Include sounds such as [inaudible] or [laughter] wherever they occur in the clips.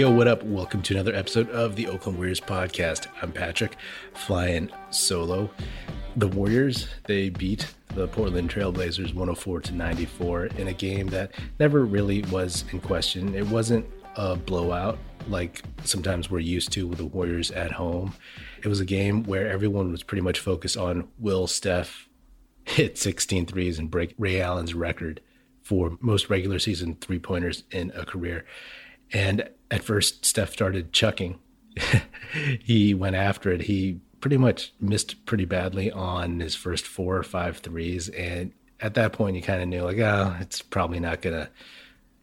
Yo, what up? Welcome to another episode of the Oakland Warriors podcast. I'm Patrick, flying solo. The Warriors, they beat the Portland Trailblazers 104 to 94 in a game that never really was in question. It wasn't a blowout like sometimes we're used to with the Warriors at home. It was a game where everyone was pretty much focused on will Steph hit 16 threes and break Ray Allen's record for most regular season three pointers in a career. And at first, Steph started chucking. [laughs] he went after it. He pretty much missed pretty badly on his first four or five threes. And at that point, you kind of knew, like, oh, it's probably not going to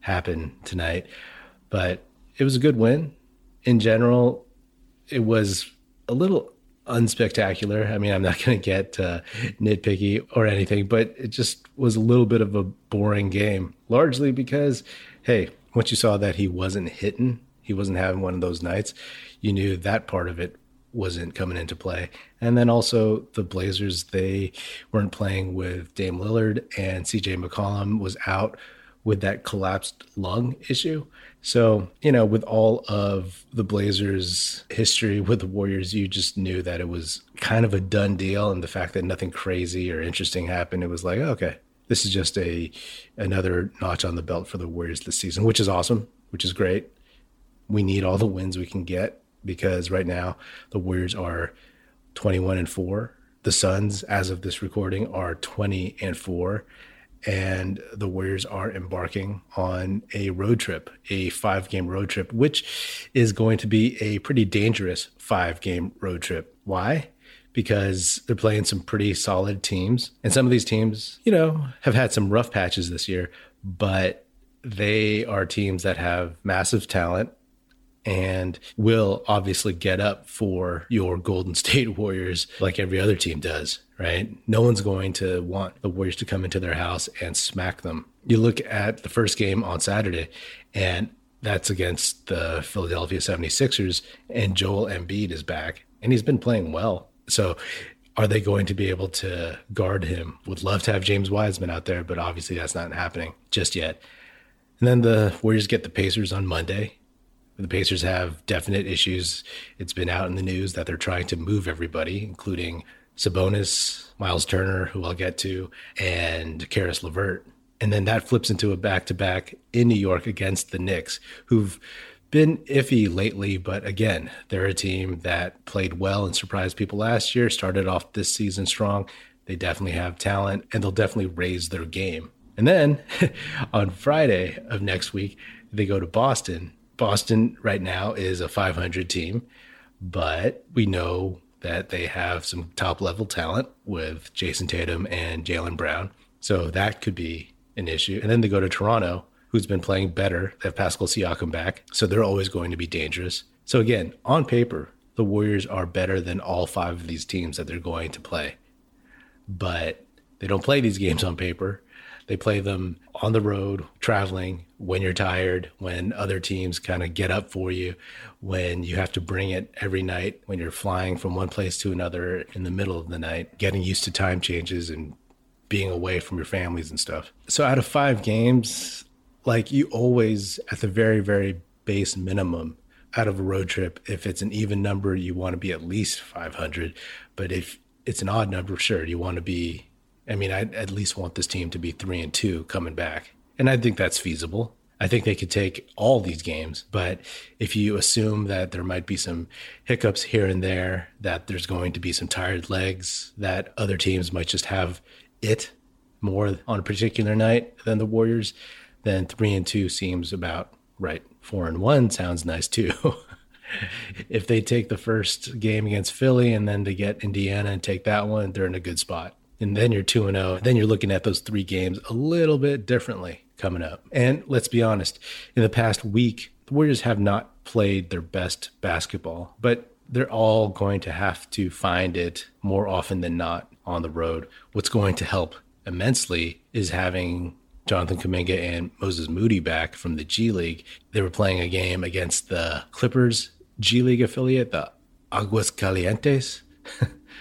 happen tonight. But it was a good win. In general, it was a little unspectacular. I mean, I'm not [laughs] going to get uh, nitpicky or anything, but it just was a little bit of a boring game, largely because, hey, once you saw that he wasn't hitting, he wasn't having one of those nights, you knew that part of it wasn't coming into play. And then also the Blazers, they weren't playing with Dame Lillard and CJ McCollum was out with that collapsed lung issue. So, you know, with all of the Blazers' history with the Warriors, you just knew that it was kind of a done deal. And the fact that nothing crazy or interesting happened, it was like, okay, this is just a another notch on the belt for the Warriors this season, which is awesome, which is great. We need all the wins we can get because right now the Warriors are 21 and 4. The Suns, as of this recording, are 20 and 4 and the Warriors are embarking on a road trip, a five game road trip, which is going to be a pretty dangerous five game road trip. Why? Because they're playing some pretty solid teams. And some of these teams, you know, have had some rough patches this year, but they are teams that have massive talent and will obviously get up for your Golden [laughs] State Warriors like every other team does, right? No one's going to want the Warriors to come into their house and smack them. You look at the first game on Saturday, and that's against the Philadelphia 76ers, and Joel Embiid is back, and he's been playing well. So, are they going to be able to guard him? Would love to have James Wiseman out there, but obviously that's not happening just yet. And then the Warriors get the Pacers on Monday the Pacers have definite issues. It's been out in the news that they're trying to move everybody, including Sabonis, Myles Turner, who I'll get to, and Caris LeVert. And then that flips into a back to back in New York against the Knicks, who've been iffy lately, but again, they're a team that played well and surprised people last year, started off this season strong. They definitely have talent and they'll definitely raise their game. And then [laughs] on Friday of next week, they go to Boston Boston right now is a 500 team, but we know that they have some top level talent with Jayson Tatum and Jaylen Brown. So that could be an issue. And then they go to Toronto, who's been playing better. They have Pascal Siakam back. So they're always going to be dangerous. So again, on paper, the Warriors are better than all five of these teams that they're going to play. But they don't play these games on paper. They play them on the road, traveling, when you're tired, when other teams kind of get up for you, when you have to bring it every night, when you're flying from one place to another in the middle of the night, getting used to time changes and being away from your families and stuff. So out of five games, like you always, at the very, very base minimum, out of a road trip, if it's an even number, you want to be at least 500. But if it's an odd number, sure, you want to be I mean, I at least want this team to be three and two coming back. And I think that's feasible. I think they could take all these games, but if you assume that there might be some hiccups here and there, that there's going to be some tired legs, that other teams might just have it more on a particular night than the Warriors, then three and two seems about right. Four and one sounds nice too. [laughs] if they take the first game against Philly and then they get Indiana and take that one, they're in a good spot and then you're 2 and 0. Then you're looking at those three games a little bit differently coming up. And let's be honest, in the past week, the Warriors have not played their best basketball, but they're all going to have to find it more often than not on the road. What's going to help immensely is having Jonathan Kuminga and Moses Moody back from the G League. They were playing a game against the Clippers G League affiliate, the Aguas Calientes.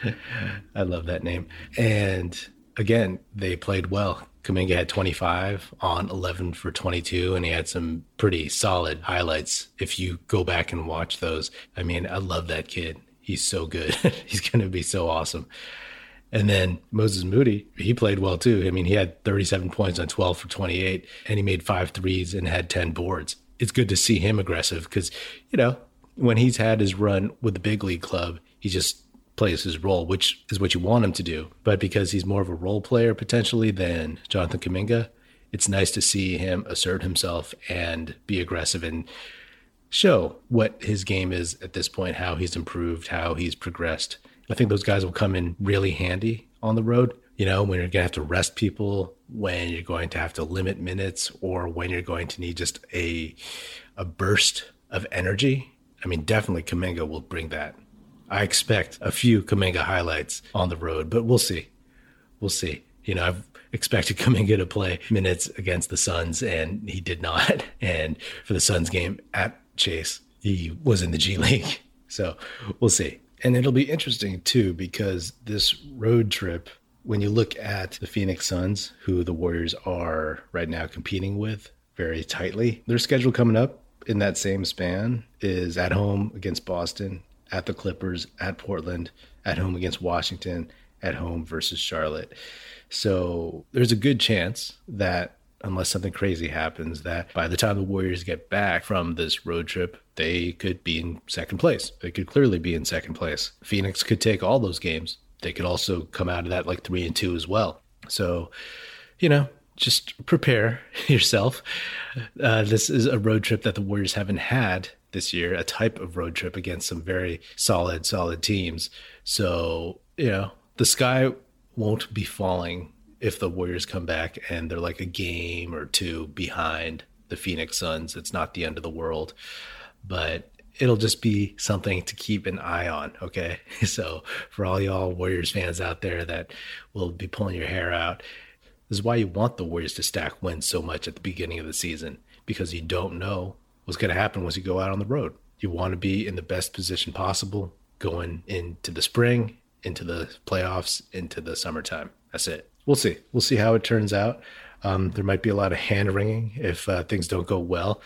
[laughs] I love that name. And again, they played well. Kuminga had 25 on 11 for 22, and he had some pretty solid highlights. If you go back and watch those, I mean, I love that kid. He's so good. [laughs] He's going to be so awesome. And then Moses Moody, he played well too. I mean, he had 37 points on 12 for 28, and he made five threes and had 10 boards. It's good to see him aggressive because, you know, when he's had his run with the big league club, he just plays his role, which is what you want him to do. But because he's more of a role player potentially than Jonathan Kuminga, it's nice to see him assert himself and be aggressive and show what his game is at this point, how he's improved, how he's progressed. I think those guys will come in really handy on the road. You know, when you're going to have to rest people, when you're going to have to limit minutes, or when you're going to need just a a burst of energy. I mean, definitely Kuminga will bring that. I expect a few Kuminga highlights on the road, but we'll see. We'll see. You know, I've expected [laughs] Kuminga to play minutes against the Suns, and he did not. [laughs] And for the Suns game at Chase, he was in the G [laughs] League. So we'll see. And it'll be interesting too, because this road trip, when you look at the Phoenix Suns, who the Warriors are right now competing with very tightly, their schedule coming up in that same span is at home against Boston, at the Clippers, at Portland, at home against Washington, at home versus Charlotte. So there's a good chance that unless something crazy happens, that by the time the Warriors get back from this road trip, they could be in second place. They could clearly be in second place. Phoenix could take all those games. They could also come out of that like three and two as well. So, you know, just prepare [laughs] yourself. Uh, this is a road trip that the Warriors haven't had this year, a type of road trip against some very solid, solid teams. So, you know, the sky won't be falling if the Warriors come back and they're like a game or two behind the Phoenix Suns. It's not the end of the world, but it'll just be something to keep an eye on. Okay. [laughs] So, for all y'all Warriors fans out there that will be pulling your hair out, this is why you want the Warriors to stack wins so much at the beginning of the season because you don't know what's going to happen once you go out on the road. You want to be in the best position possible going into the spring, into the playoffs, into the summertime. That's it. We'll see. We'll see how it turns out. Um, there might be a lot of hand wringing if uh, things don't go well,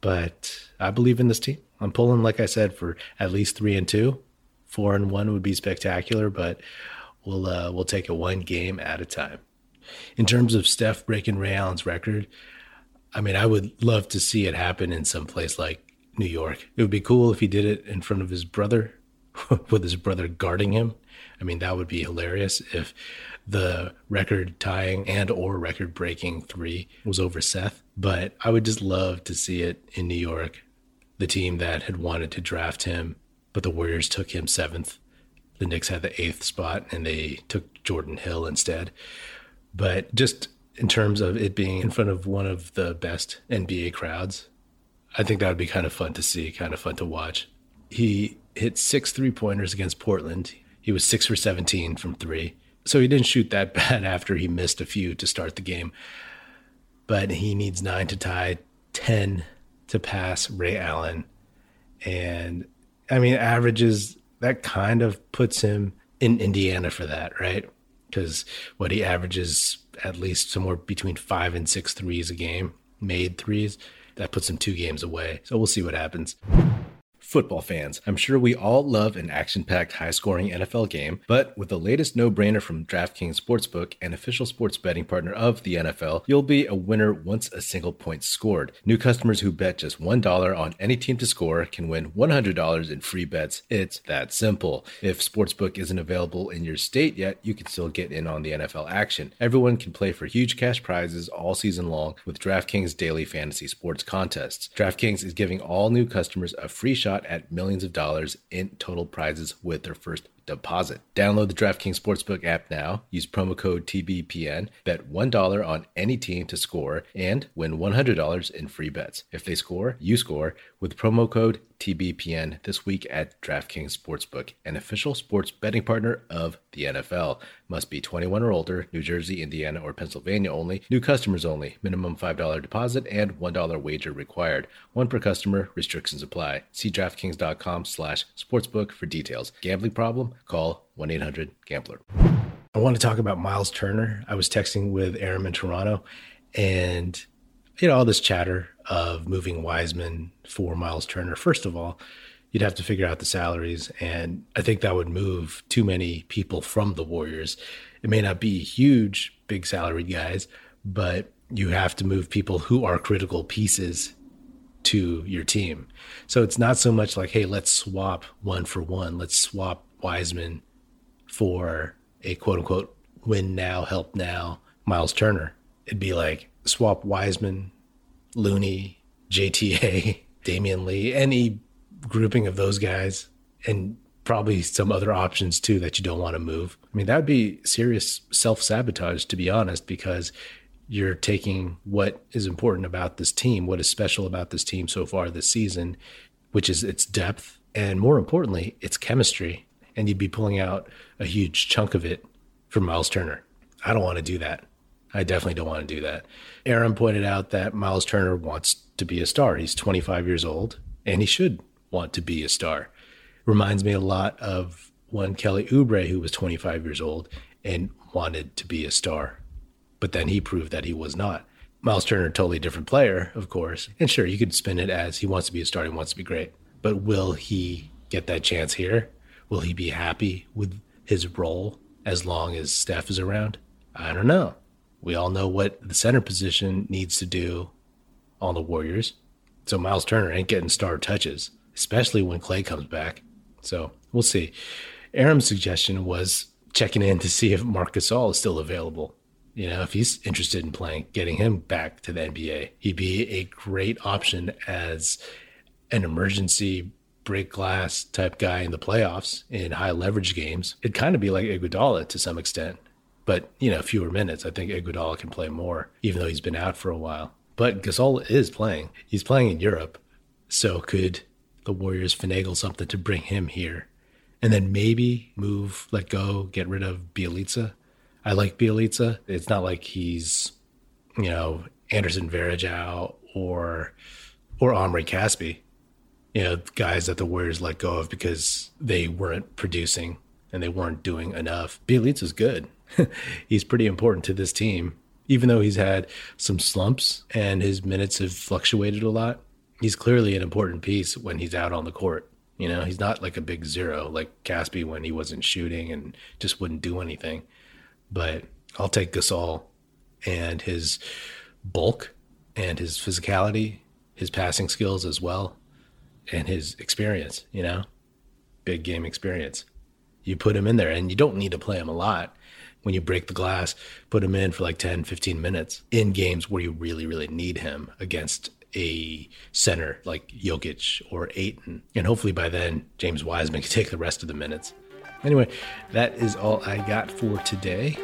but I believe in this team. I'm pulling, like I said, for at least three and two. Four and one would be spectacular, but we'll uh, we'll take it one game at a time. In terms of Steph breaking Ray Allen's record, I mean, I would love to see it happen in some place like New York. It would be cool if he did it in front of his brother, [laughs] with his brother guarding him. I mean, that would be hilarious if the record tying and or record breaking three was over Seth. But I would just love to see it in New York. The team that had wanted to draft him, but the Warriors took him seventh. The Knicks had the eighth spot and they took Jordan Hill instead. But just in terms of it being in front of one of the best NBA crowds, I think that would be kind of fun to see, kind of fun to watch. He hit six three pointers against Portland. He was six for 17 from three. So he didn't shoot that [laughs] bad after he missed a few to start the game. But he needs nine to tie, 10 to pass Ray Allen. And I mean, averages, that kind of puts him in Indiana for that, right? Because what he averages at least somewhere between five and six threes a game, made threes. That puts him two games away. So we'll see what happens football fans. I'm sure we all love an action packed, high scoring NFL game, but with the latest no brainer from DraftKings Sportsbook, an official sports betting partner of the NFL, you'll be a winner once a single point scored. New customers who bet just $1 on any team to score can win $100 in free bets. It's that simple. If Sportsbook isn't available in your state yet, you can still get in on the NFL action. Everyone can play for huge cash prizes all season long with DraftKings daily fantasy sports contests. DraftKings is giving all new customers a free shot at millions of dollars in total prizes with their first deposit. Download the DraftKings Sportsbook app now. Use promo code TBPN. Bet $1 on any team to score and win $100 in free bets. If they score, you score with promo code TBPN this week at DraftKings Sportsbook, an official sports betting partner of the NFL. Must be 21 or older, New Jersey, Indiana, or Pennsylvania only. New customers only. Minimum $5 deposit and $1 wager required. One per customer. Restrictions apply. See DraftKings.com slash sportsbook for details. Gambling problem? Call 1-800-GAMBLER. I want to talk about Myles Turner. I was texting with Aram in Toronto and you know, all this chatter of moving Wiseman for Myles Turner. First of all, you'd have to figure out the salaries. And I think that would move too many people from the Warriors. It may not be huge, big salaried guys, but you have to move people who are critical pieces to your team. So it's not so much like, hey, let's swap one for one. Let's swap Wiseman for a quote unquote win now, help now Myles Turner. It'd be like swap Wiseman, Looney, JTA, [laughs] Damion Lee, any grouping of those guys, and probably some other options too that you don't want to move. I mean, that would be serious self sabotage, to be honest, because you're taking what is important about this team, what is special about this team so far this season, which is its depth, and more importantly, its chemistry. And you'd be pulling out a huge chunk of it from Myles Turner. I don't want to do that. I definitely don't want to do that. Aram pointed out that Myles Turner wants to be a star. He's 25 years old and he should want to be a star. Reminds me a lot of one Kelly Oubre, who was 25 years old and wanted to be a star, but then he proved that he was not. Myles Turner, totally different player, of course. And sure, you could spin it as he wants to be a star, he wants to be great. But will he get that chance here? Will he be happy with his role as long as Steph is around? I don't know. We all know what the center position needs to do on the Warriors. So Myles Turner ain't getting star touches, especially when Clay comes back. So we'll see. Aram's suggestion was checking in to see if Marc Gasol is still available. You know, if he's interested in playing, getting him back to the NBA, he'd be a great option as an emergency break glass type guy in the playoffs in high leverage games. It'd kind of be like Iguodala to some extent but you know fewer minutes. I think Iguodala can play more, even though he's been out for a while. But Gasol is playing. He's playing in Europe, so could the Warriors finagle something to bring him here, and then maybe move, let go, get rid of Bjelica. I like Bjelica. It's not like he's, you know, Anderson Varejao or or Omri Caspi, you know, guys that the Warriors let go of because they weren't producing and they weren't doing enough. Bjelica's good. [laughs] he's pretty important to this team. Even though he's had some slumps and his minutes have fluctuated a lot, he's clearly an important piece when he's out on the court. You know, he's not like a big zero like Caspi when he wasn't shooting and just wouldn't do anything. But I'll take Gasol and his bulk and his physicality, his passing skills as well, and his experience, you know, big game experience. You put him in there and you don't need to play him a lot when you break the glass, put him in for like 10, 15 minutes in games where you really, really need him against a center like Jokic or Ayton. And hopefully by then, James Wiseman can [laughs] take the rest of the minutes. Anyway, that is all I got for today.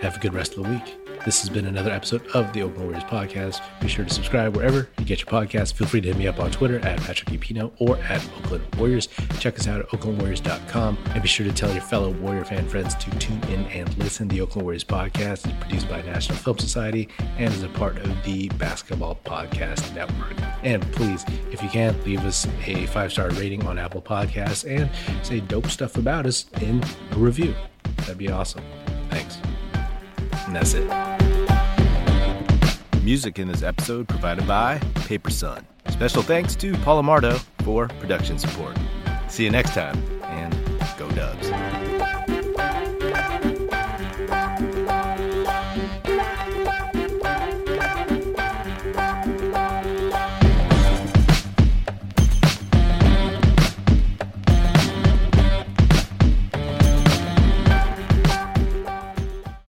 Have a good rest of the week. This has been another episode of the Oakland Warriors podcast. Be sure to subscribe wherever you get your podcasts. Feel free to hit me up on Twitter at Patrick Epino or at Oakland Warriors. Check us out at oaklandwarriors.com and be sure to tell your fellow Warrior fan friends to tune in and listen. To the Oakland Warriors podcast is produced by National Film Society and is a part of the Basketball Podcast Network. And please, if you can, leave us a five star rating on Apple Podcasts and say dope stuff about us in a review. That'd be awesome. Thanks. It. Music in this episode provided by Paper Son. Special thanks to Paul Amardo for production support. See you next time, and go Dubs.